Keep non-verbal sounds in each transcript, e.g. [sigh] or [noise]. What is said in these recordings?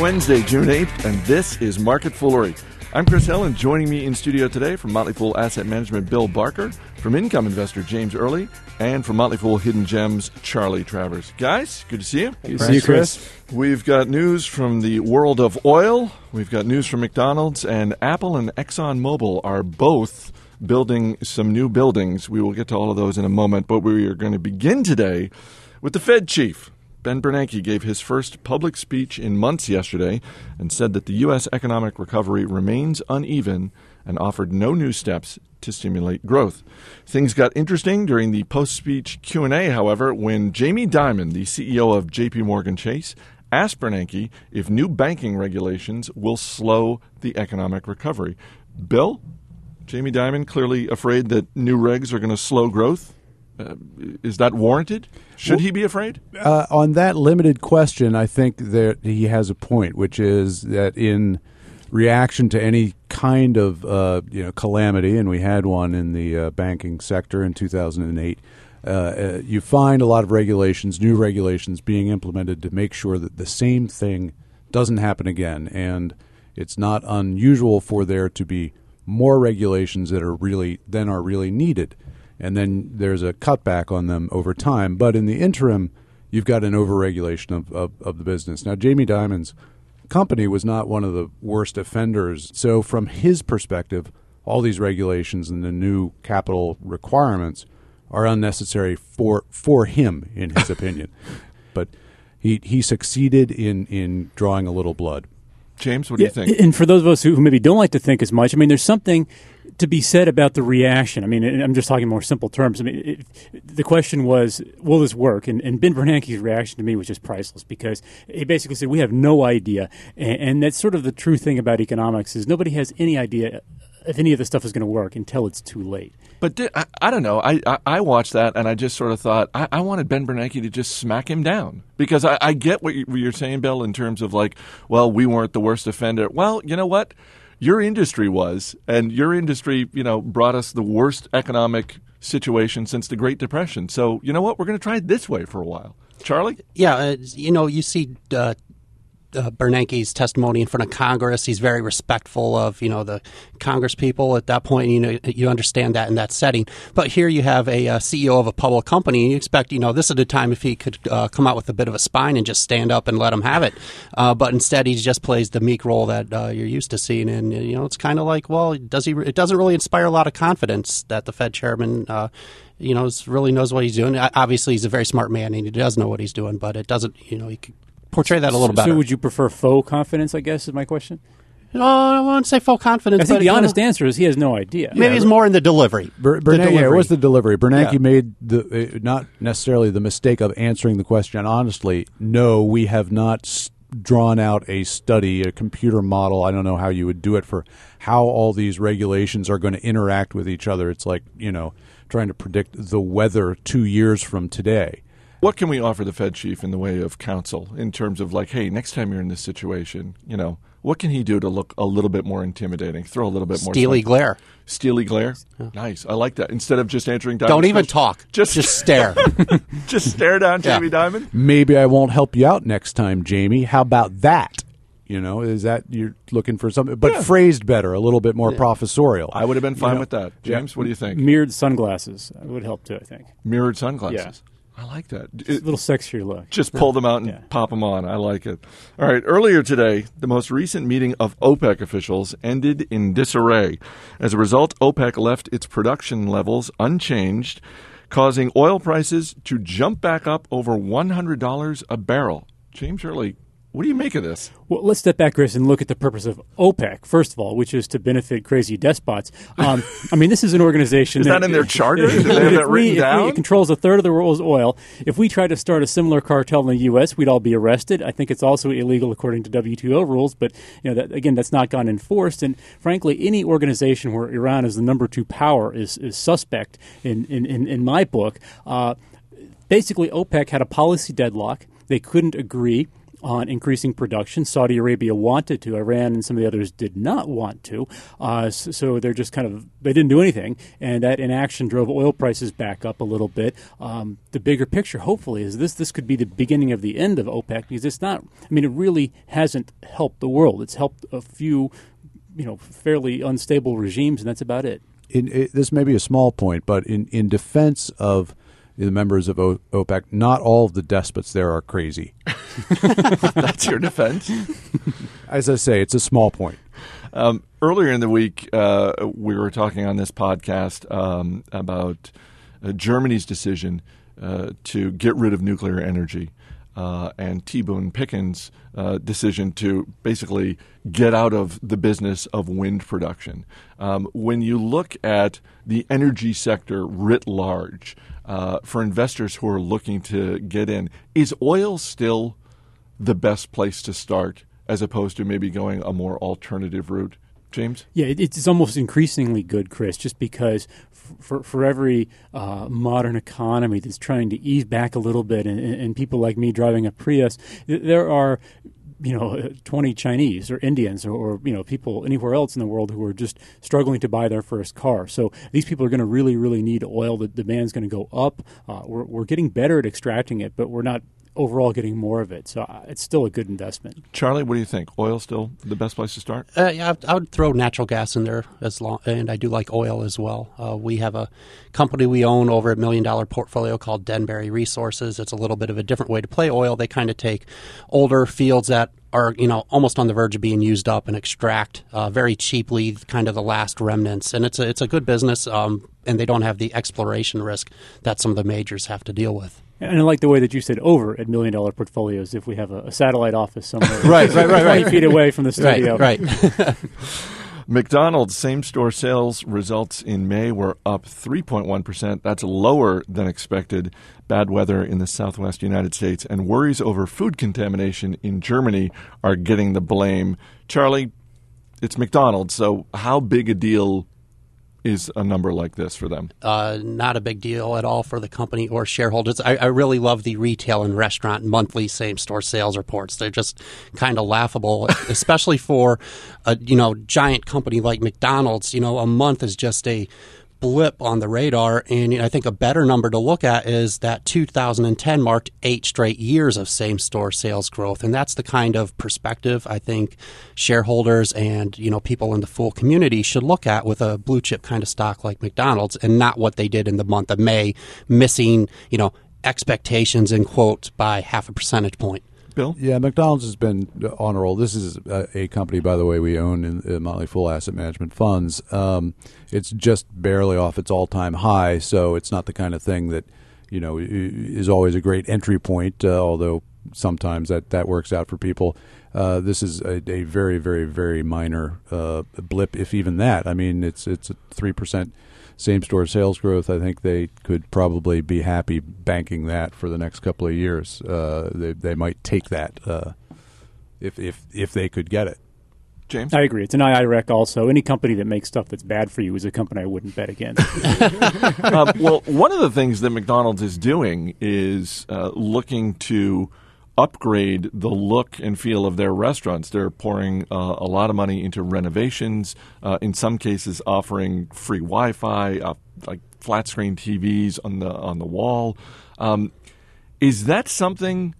Wednesday, June 8th, and this is Market Foolery. I'm Chris Hill, and joining me in studio today from Motley Fool Asset Management, Bill Barker, from Income Investor, James Early, and from Motley Fool Hidden Gems, Charly Travers. Guys, good to see you. Good to see you, Chris. We've got news from the world of oil, we've got news from McDonald's, and Apple and ExxonMobil are both building some new buildings. We will get to all of those in a moment, but we are going to begin today with the Fed chief, Ben Bernanke gave his first public speech in months yesterday and said that the U.S. economic recovery remains uneven and offered no new steps to stimulate growth. Things got interesting during the post-speech Q&A, however, when Jamie Dimon, the CEO of JP Morgan Chase, asked Bernanke if new banking regulations will slow the economic recovery. Bill, Jamie Dimon clearly afraid that new regs are going to slow growth. Uh, is that warranted? Should well, he be afraid? Uh, on that limited question, I think that he has a point, which is that in reaction to any kind of uh, you know calamity, and we had one in the uh, banking sector in 2008. Uh, uh, you find a lot of regulations, new regulations being implemented to make sure that the same thing doesn't happen again. And it's not unusual for there to be more regulations that are really than are really needed and then there's a cutback on them over time. But in the interim, you've got an overregulation of, of, of the business. Now, Jamie Dimon's company was not one of the worst offenders. So, from his perspective, all these regulations and the new capital requirements are unnecessary for for him, in his [laughs] opinion. But he he succeeded in in drawing a little blood. James, what do yeah, you think? And for those of us who maybe don't like to think as much, I mean, there's something to be said about the reaction. I mean, I'm just talking more simple terms. I mean, it, the question was, will this work? And, and Ben Bernanke's reaction to me was just priceless because he basically said, we have no idea. And, and that's sort of the true thing about economics is nobody has any idea if any of this stuff is going to work until it's too late. But did, I, I, don't know. I, I, I, watched that and I just sort of thought I, I wanted Ben Bernanke to just smack him down because I, I get what, you, are saying, Bill, in terms of like, well, we weren't the worst offender. Well, you know what? Your industry was, and your industry, you know, brought us the worst economic situation since the Great Depression. So you know what? We're going to try it this way for a while. Charlie? Yeah, uh, you know, you see uh, uh, Bernanke's testimony in front of Congress. He's very respectful of you know the Congress people. At that point, you know you understand that in that setting. But here you have a, uh, CEO of a public company, and you expect you know this is the time if he could uh, come out with a bit of a spine and just stand up and let him have it. Uh, but instead, he just plays the meek role that uh, you're used to seeing, and you know it's kind of like well, does he? It doesn't really inspire a lot of confidence that the Fed chairman uh, you know, really knows what he's doing. Obviously, he's a very smart man and he does know what he's doing, but it doesn't, you know, he portray that a little better. So, would you prefer faux confidence? I guess is my question. No, I won't say full confidence. I think the honest answer is he has no idea. Maybe yeah. it's more in the delivery. Ber- Bernanke, the delivery. Yeah, it was the delivery. Bernanke yeah. made the uh, not necessarily the mistake of answering the question honestly. No, we have not drawn out a study, a computer model. I don't know how you would do it for how all these regulations are going to interact with each other. It's like you know trying to predict the weather two years from today. What can we offer the Fed chief in the way of counsel in terms of like, hey, next time you're in this situation, you know, what can he do to look a little bit more intimidating? Throw a little bit more steely glare. Steely glare. Yeah. Nice. I like that. Instead of just answering, don't even question, talk. Just just stare. [laughs] just stare down Jamie yeah. Dimon. Maybe I won't help you out next time, Jamie. How about that? You know, is that you're looking for something, but yeah. phrased better, a little bit more yeah. professorial. I would have been fine you know? with that. James, yeah. what do you think? Mirrored sunglasses would help too. I think mirrored sunglasses. I like that. It, a little sexier look. Just pull them out and yeah. pop them on. I like it. All right. Earlier today, the most recent meeting of OPEC officials ended in disarray. As a result, OPEC left its production levels unchanged, causing oil prices to jump back up over $100 a barrel. James Early, what do you make of this? Well, let's step back, Chris, and look at the purpose of OPEC, first of all, which is to benefit crazy despots. Um, [laughs] I mean, this is an organization is that, that in their charter? Do they have that written we, down? it controls a third of the world's oil. If we tried to start a similar cartel in the U.S., we'd all be arrested. I think it's also illegal according to WTO rules, but you know, that, again, that's not gone enforced. And frankly, any organization where Iran is the number two power is, is suspect in, in, in, in my book. Uh, basically, OPEC had a policy deadlock. They couldn't agree on increasing production. Saudi Arabia wanted to, Iran and some of the others did not want to. Uh, so, they're just kind of, they didn't do anything. And that inaction drove oil prices back up a little bit. Um, the bigger picture, hopefully, is this this could be the beginning of the end of OPEC because it's not, I mean, it really hasn't helped the world. It's helped a few, you know, fairly unstable regimes, and that's about it. In, it, this may be a small point, but in, in defense of the members of o- OPEC, not all of the despots there are crazy. [laughs] [laughs] That's your defense. As I say, it's a small point. Um, earlier in the week, uh, we were talking on this podcast um, about uh, Germany's decision uh, to get rid of nuclear energy. Uh, and T. Boone Pickens' uh, decision to basically get out of the business of wind production. Um, when you look at the energy sector writ large, uh, for investors who are looking to get in, is oil still the best place to start as opposed to maybe going a more alternative route? James? Yeah, it's almost increasingly good, Chris, just because for, for every uh, modern economy that's trying to ease back a little bit, and, and people like me driving a Prius, there are you know [laughs] 20 Chinese or Indians or, or, you know people anywhere else in the world who are just struggling to buy their first car. So these people are going to really really need oil. The demand's going to go up. Uh, we're, we're getting better at extracting it, but we're not overall getting more of it. So uh, it's still a good investment. Charlie, what do you think? Oil still the best place to start? Uh, yeah, I would throw natural gas in there as long, and I do like oil as well. Uh, we have a company we own over a million dollar portfolio called Denbury Resources. It's a little bit of a different way to play oil. They kind of take older fields that are you know almost on the verge of being used up and extract uh, very cheaply kind of the last remnants and it's a it's a good business um, and they don't have the exploration risk that some of the majors have to deal with and I like the way that you said over at million dollar portfolios if we have a, a satellite office somewhere. [laughs] right, right, right, 20 right. feet away from the studio. Right, right. [laughs] McDonald's same store sales results in May were up 3.1%. That's lower than expected. Bad weather in the southwest United States and worries over food contamination in Germany are getting the blame. Charlie, it's McDonald's, so how big a deal is a number like this for them? Uh, not a big deal at all for the company or shareholders. I, I really love the retail and restaurant monthly same store sales reports. They're just kind of laughable, [laughs] especially for a you know giant company like McDonald's. You know, a month is just a blip on the radar. And I think a better number to look at is that 2010 marked eight straight years of same store sales growth. And that's the kind of perspective I think shareholders and, you know, people in the Fool community should look at with a blue chip kind of stock like McDonald's and not what they did in the month of May, missing, you know, expectations in quote by half a percentage point. Bill? Yeah, McDonald's has been on a roll. This is a, a company, by the way, we own in, in Motley Fool Asset Management Funds. Um, it's just barely off its all-time high, so it's not the kind of thing that you know is always a great entry point. Uh, although sometimes that that works out for people. Uh, this is a, a, very, very, very minor uh, blip, if even that. I mean, it's it's a three percent same store sales growth, I think they could probably be happy banking that for the next couple of years. Uh, they they might take that uh, if if if they could get it. James? I agree. It's an IIREC also. Any company that makes stuff that's bad for you is a company I wouldn't bet against. [laughs] um, well, one of the things that McDonald's is doing is uh, looking to upgrade the look and feel of their restaurants. They're pouring uh, a lot of money into renovations, uh, in some cases offering free Wi-Fi, uh, like flat screen TVs on the on the wall. Um, is that something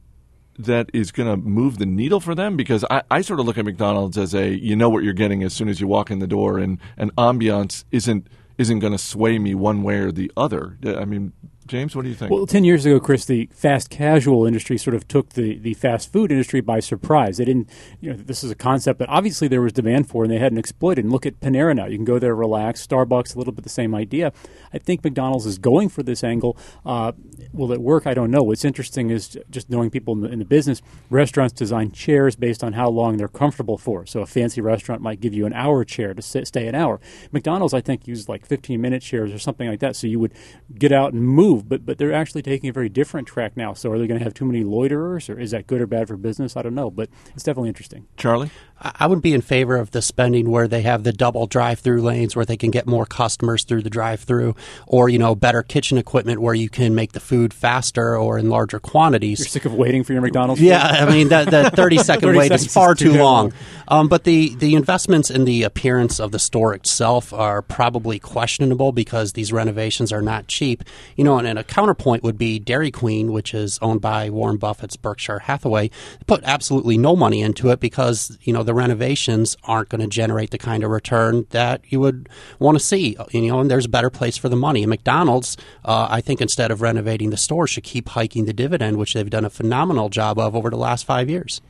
that is going to move the needle for them? Because I, I, sort of look at McDonald's as a you know what you're getting as soon as you walk in the door, and and ambiance isn't isn't going to sway me one way or the other. I mean, James, what do you think? Well, 10 years ago, Chris, the fast casual industry sort of took the, the fast food industry by surprise. They didn't, you know, this is a concept that obviously there was demand for and they hadn't exploited. And look at Panera now. You can go there, relax. Starbucks, a little bit the same idea. I think McDonald's is going for this angle. Uh, will it work? I don't know. What's interesting is just knowing people in the, in the business, restaurants design chairs based on how long they're comfortable for. So a fancy restaurant might give you an hour chair to sit, stay an hour. McDonald's, I think, used like 15 minute chairs or something like that. So you would get out and move move, but but they're actually taking a very different track now. So are they going to have too many loiterers, or is that good or bad for business? I don't know, but it's definitely interesting. Charlie? I would be in favor of the spending where they have the double drive-through lanes where they can get more customers through the drive-through, or you know, better kitchen equipment where you can make the food faster or in larger quantities. You're sick of waiting for your McDonald's. Yeah, I mean the, the [laughs] 30 second 30 wait is far is too too long. long. Um, but the the investments in the appearance of the store itself are probably questionable because these renovations are not cheap. You know, and, and a counterpoint would be Dairy Queen, which is owned by Warren Buffett's Berkshire Hathaway, put absolutely no money into it because you know the renovations aren't going to generate the kind of return that you would want to see. You know, and there's a better place for the money. And McDonald's, uh, I think, instead of renovating the store, should keep hiking the dividend, which they've done a phenomenal job of over the last five years.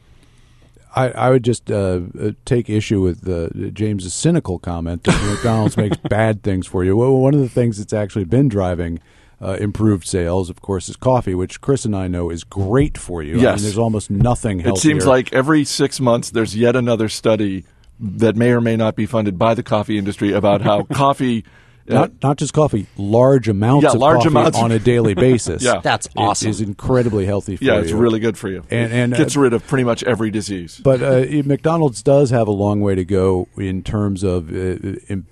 I, I would just uh, uh, take issue with uh, James's cynical comment that [laughs] McDonald's makes bad things for you. Well, one of the things that's actually been driving uh, improved sales, of course, is coffee, which Chris and I know is great for you. I Yes. mean, there's almost nothing healthier. It seems like every six months there's yet another study that may or may not be funded by the coffee industry about how [laughs] coffee. uh, not not just coffee, large amounts Yeah, of large coffee amounts. on a daily [laughs] basis. Yeah. That's awesome. Is incredibly healthy for yeah, you. it's really good for you. And- and, It gets uh, rid of pretty much every disease. But uh, McDonald's does have a long way to go in terms of uh, in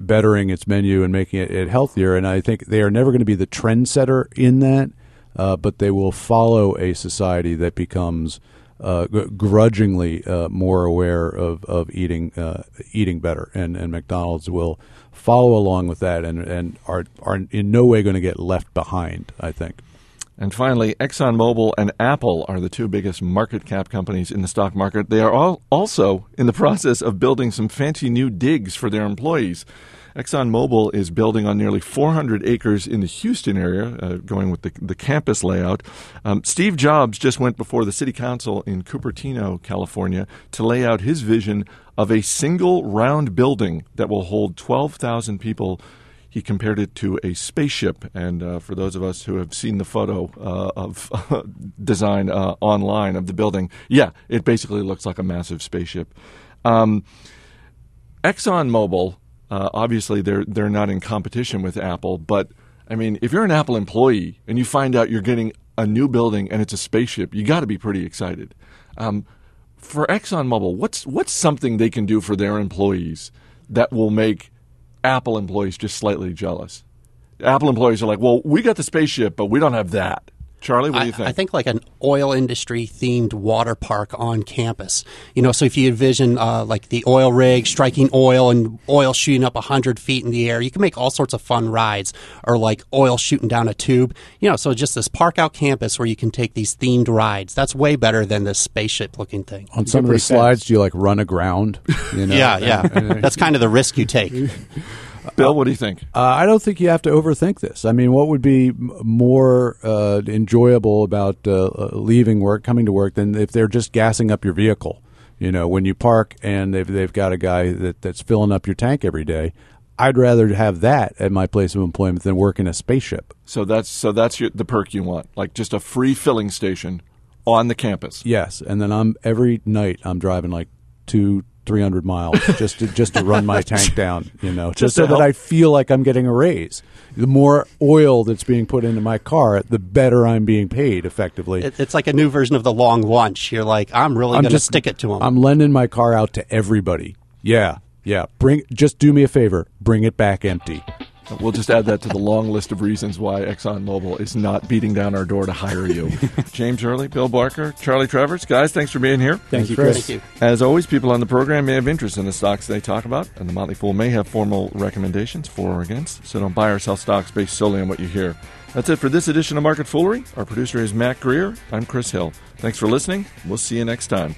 bettering its menu and making it, it healthier. And I think they are never going to be the trendsetter in that, uh, but they will follow a society that becomes uh, grudgingly uh, more aware of, of eating uh, eating better. And, and McDonald's will follow along with that and, and are, are in no way going to get left behind, I think. And finally, ExxonMobil and Apple are the two biggest market cap companies in the stock market. They are all also in the [laughs] process of building some fancy new digs for their employees. ExxonMobil is building on nearly 400 acres in the Houston area, uh, going with the, the campus layout. Um, Steve Jobs just went before the city council in Cupertino, California, to lay out his vision of a single round building that will hold 12,000 people he compared it to a spaceship. And uh, for those of us who have seen the photo uh, of [laughs] design uh, online of the building, yeah, it basically looks like a massive spaceship. Um, ExxonMobil, uh, obviously, they're they're not in competition with Apple, but I mean, if you're an Apple employee and you find out you're getting a new building and it's a spaceship, you got to be pretty excited. Um, for ExxonMobil, what's what's something they can do for their employees that will make Apple employees just slightly jealous? Apple employees are like, "Well, we got the spaceship, but we don't have that." Charlie, what do I, you think? I think like an oil industry themed water park on campus. You know, so if you envision uh, like the oil rig striking oil and oil shooting up 100 feet in the air, you can make all sorts of fun rides or like oil shooting down a tube. You know, so just this park out campus where you can take these themed rides. That's way better than this spaceship looking thing. On some of the slides, do you like run aground? You know? Yeah, yeah. [laughs] That's kind of the risk you take. [laughs] Bill, what do you think? Uh, I don't think you have to overthink this. I mean, what would be more uh, enjoyable about uh, uh, leaving work, coming to work, than if they're just gassing up your vehicle? You know, when you park and they've they've got a guy that, that's filling up your tank every day. I'd rather have that at my place of employment than work in a spaceship. So that's so that's your, the perk you want, like just a free filling station on the campus. Yes, and then I'm every night I'm driving like two, three hundred miles just to just to run my tank down. You know, just, Just so to that I feel like I'm getting a raise. The more oil that's being put into my car, the better I'm being paid. Effectively, It, it's like a new version of the long lunch. You're like, I'm really going to stick it to them. I'm lending my car out to everybody. Yeah, yeah. Bring just do me a favor. Bring it back empty. We'll just add that to the long list of reasons why ExxonMobil is not beating down our door to hire you. [laughs] James Early, Bill Barker, Charly Travers, guys, thanks for being here. Thank you, Chris. Chris. Thank you. As always, people on the program may have interest in the stocks they talk about, and the Motley Fool may have formal recommendations for or against, so don't buy or sell stocks based solely on what you hear. That's it for this edition of Market Foolery. Our producer is Mac Greer. I'm Chris Hill. Thanks for listening. We'll see you next time.